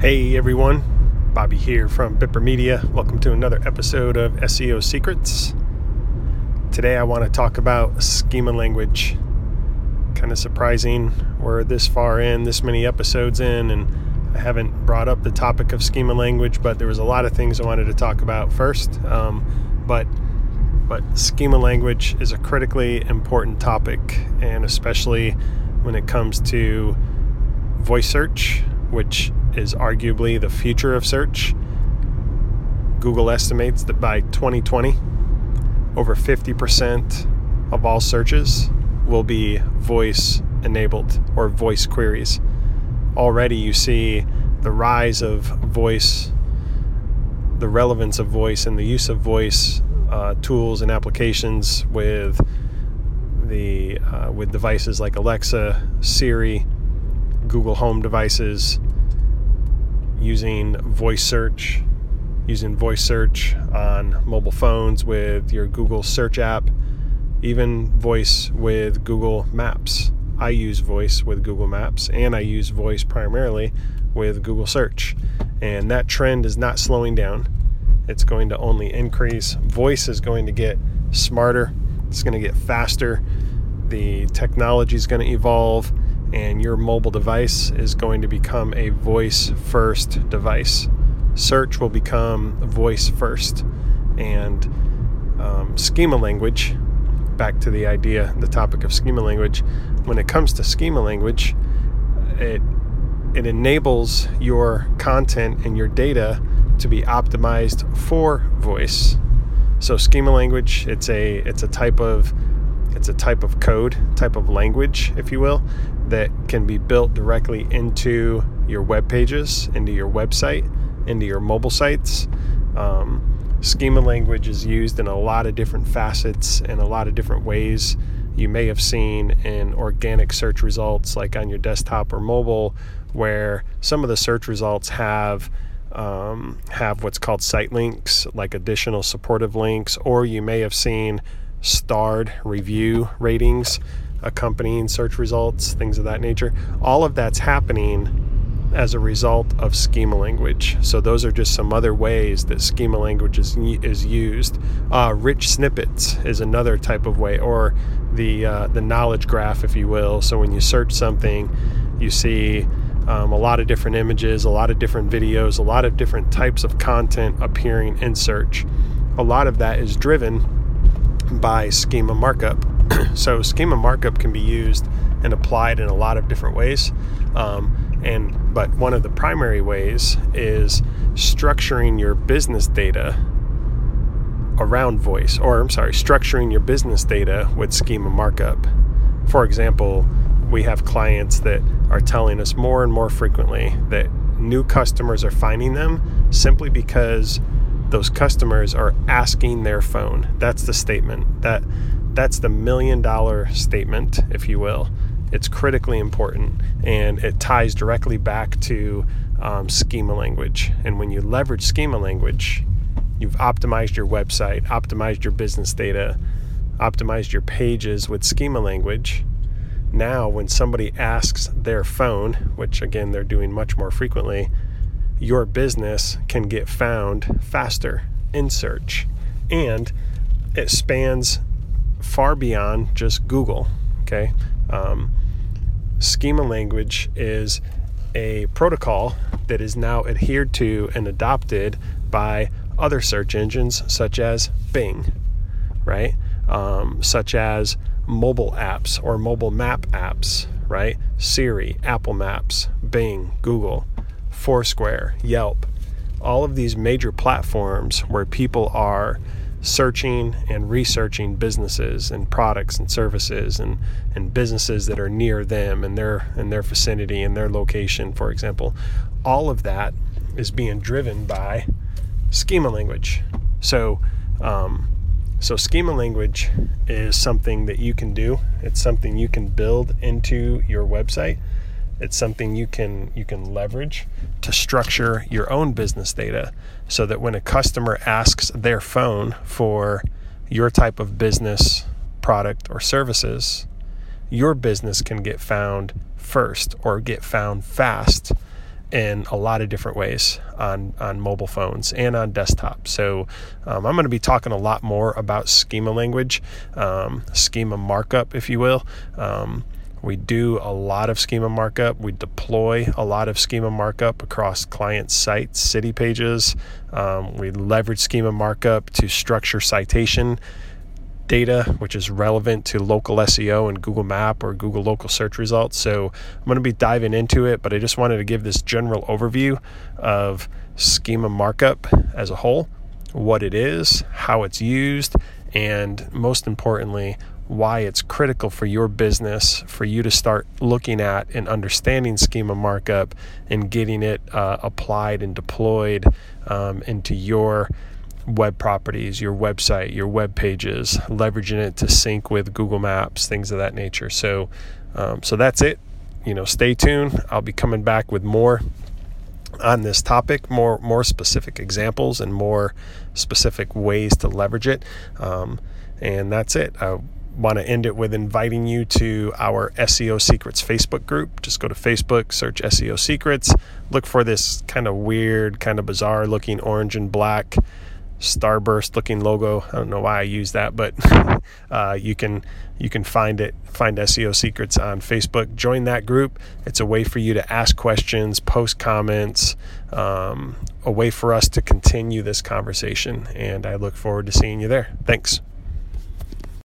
Hey everyone, Bobby here from Bipper Media. Welcome to another episode of SEO Secrets. Today I want to talk about schema language. Kind of surprising we're this far in, this many episodes in, and I haven't brought up the topic of schema language, but there was a lot of things I wanted to talk about first. Um, but but schema language is a critically important topic, and especially when it comes to voice search, which is arguably the future of search. Google estimates that by 2020, over 50% of all searches will be voice enabled or voice queries. Already, you see the rise of voice, the relevance of voice, and the use of voice uh, tools and applications with the uh, with devices like Alexa, Siri, Google Home devices, using voice search, using voice search on mobile phones with your Google search app, even voice with Google Maps. I use voice with Google Maps and I use voice primarily with Google search. And that trend is not slowing down. It's going to only increase. Voice is going to get smarter, it's going to get faster. The technology is going to evolve and your mobile device is going to become a voice first device. Search will become voice first. And um, schema language, back to the idea, the topic of schema language, when it comes to schema language, it, it enables your content and your data to be optimized for voice. So schema language, it's a it's a type of it's a type of code, type of language, if you will, that can be built directly into your web pages, into your website, into your mobile sites. Um, schema language is used in a lot of different facets and a lot of different ways. You may have seen in organic search results, like on your desktop or mobile, where some of the search results have um, have what's called site links, like additional supportive links, or you may have seen starred review ratings accompanying search results, things of that nature. All of that's happening as a result of schema language. So those are just some other ways that schema language is, is used. Uh, rich snippets is another type of way, or the uh, the knowledge graph, if you will. So when you search something, you see um, a lot of different images, a lot of different videos, a lot of different types of content appearing in search. A lot of that is driven by schema markup. so schema markup can be used and applied in a lot of different ways. Um, and but one of the primary ways is structuring your business data around voice, or I'm sorry, structuring your business data with schema markup. For example, we have clients that are telling us more and more frequently that new customers are finding them simply because those customers are asking their phone. That's the statement. That that's the million dollar statement, if you will. It's critically important and it ties directly back to um, schema language. And when you leverage schema language, you've optimized your website, optimized your business data, optimized your pages with schema language. Now, when somebody asks their phone, which again they're doing much more frequently, your business can get found faster in search. And it spans far beyond just Google. Okay. Um, schema language is a protocol that is now adhered to and adopted by other search engines such as Bing, right? Um, such as mobile apps or mobile map apps, right? Siri, Apple Maps, Bing, Google. Foursquare, Yelp, all of these major platforms where people are searching and researching businesses and products and services and, and businesses that are near them and their and their vicinity and their location, for example. All of that is being driven by schema language. So um, so schema language is something that you can do. It's something you can build into your website it's something you can you can leverage to structure your own business data so that when a customer asks their phone for your type of business product or services, your business can get found first or get found fast in a lot of different ways on, on mobile phones and on desktop. So um, I'm going to be talking a lot more about schema language, um, schema markup, if you will. Um, we do a lot of schema markup. We deploy a lot of schema markup across client sites, city pages. Um, we leverage schema markup to structure citation data, which is relevant to local SEO and Google Map or Google local search results. So I'm going to be diving into it, but I just wanted to give this general overview of schema markup as a whole, what it is, how it's used, and most importantly, why it's critical for your business for you to start looking at and understanding schema markup and getting it uh, applied and deployed um, into your web properties, your website, your web pages, leveraging it to sync with Google Maps, things of that nature. So, um, so that's it. You know, stay tuned. I'll be coming back with more on this topic, more more specific examples and more specific ways to leverage it. Um, and that's it. Want to end it with inviting you to our SEO Secrets Facebook group. Just go to Facebook, search SEO Secrets, look for this kind of weird, kind of bizarre looking orange and black starburst looking logo. I don't know why I use that, but uh, you can you can find it find SEO secrets on Facebook. Join that group. It's a way for you to ask questions, post comments, um, a way for us to continue this conversation. And I look forward to seeing you there. Thanks.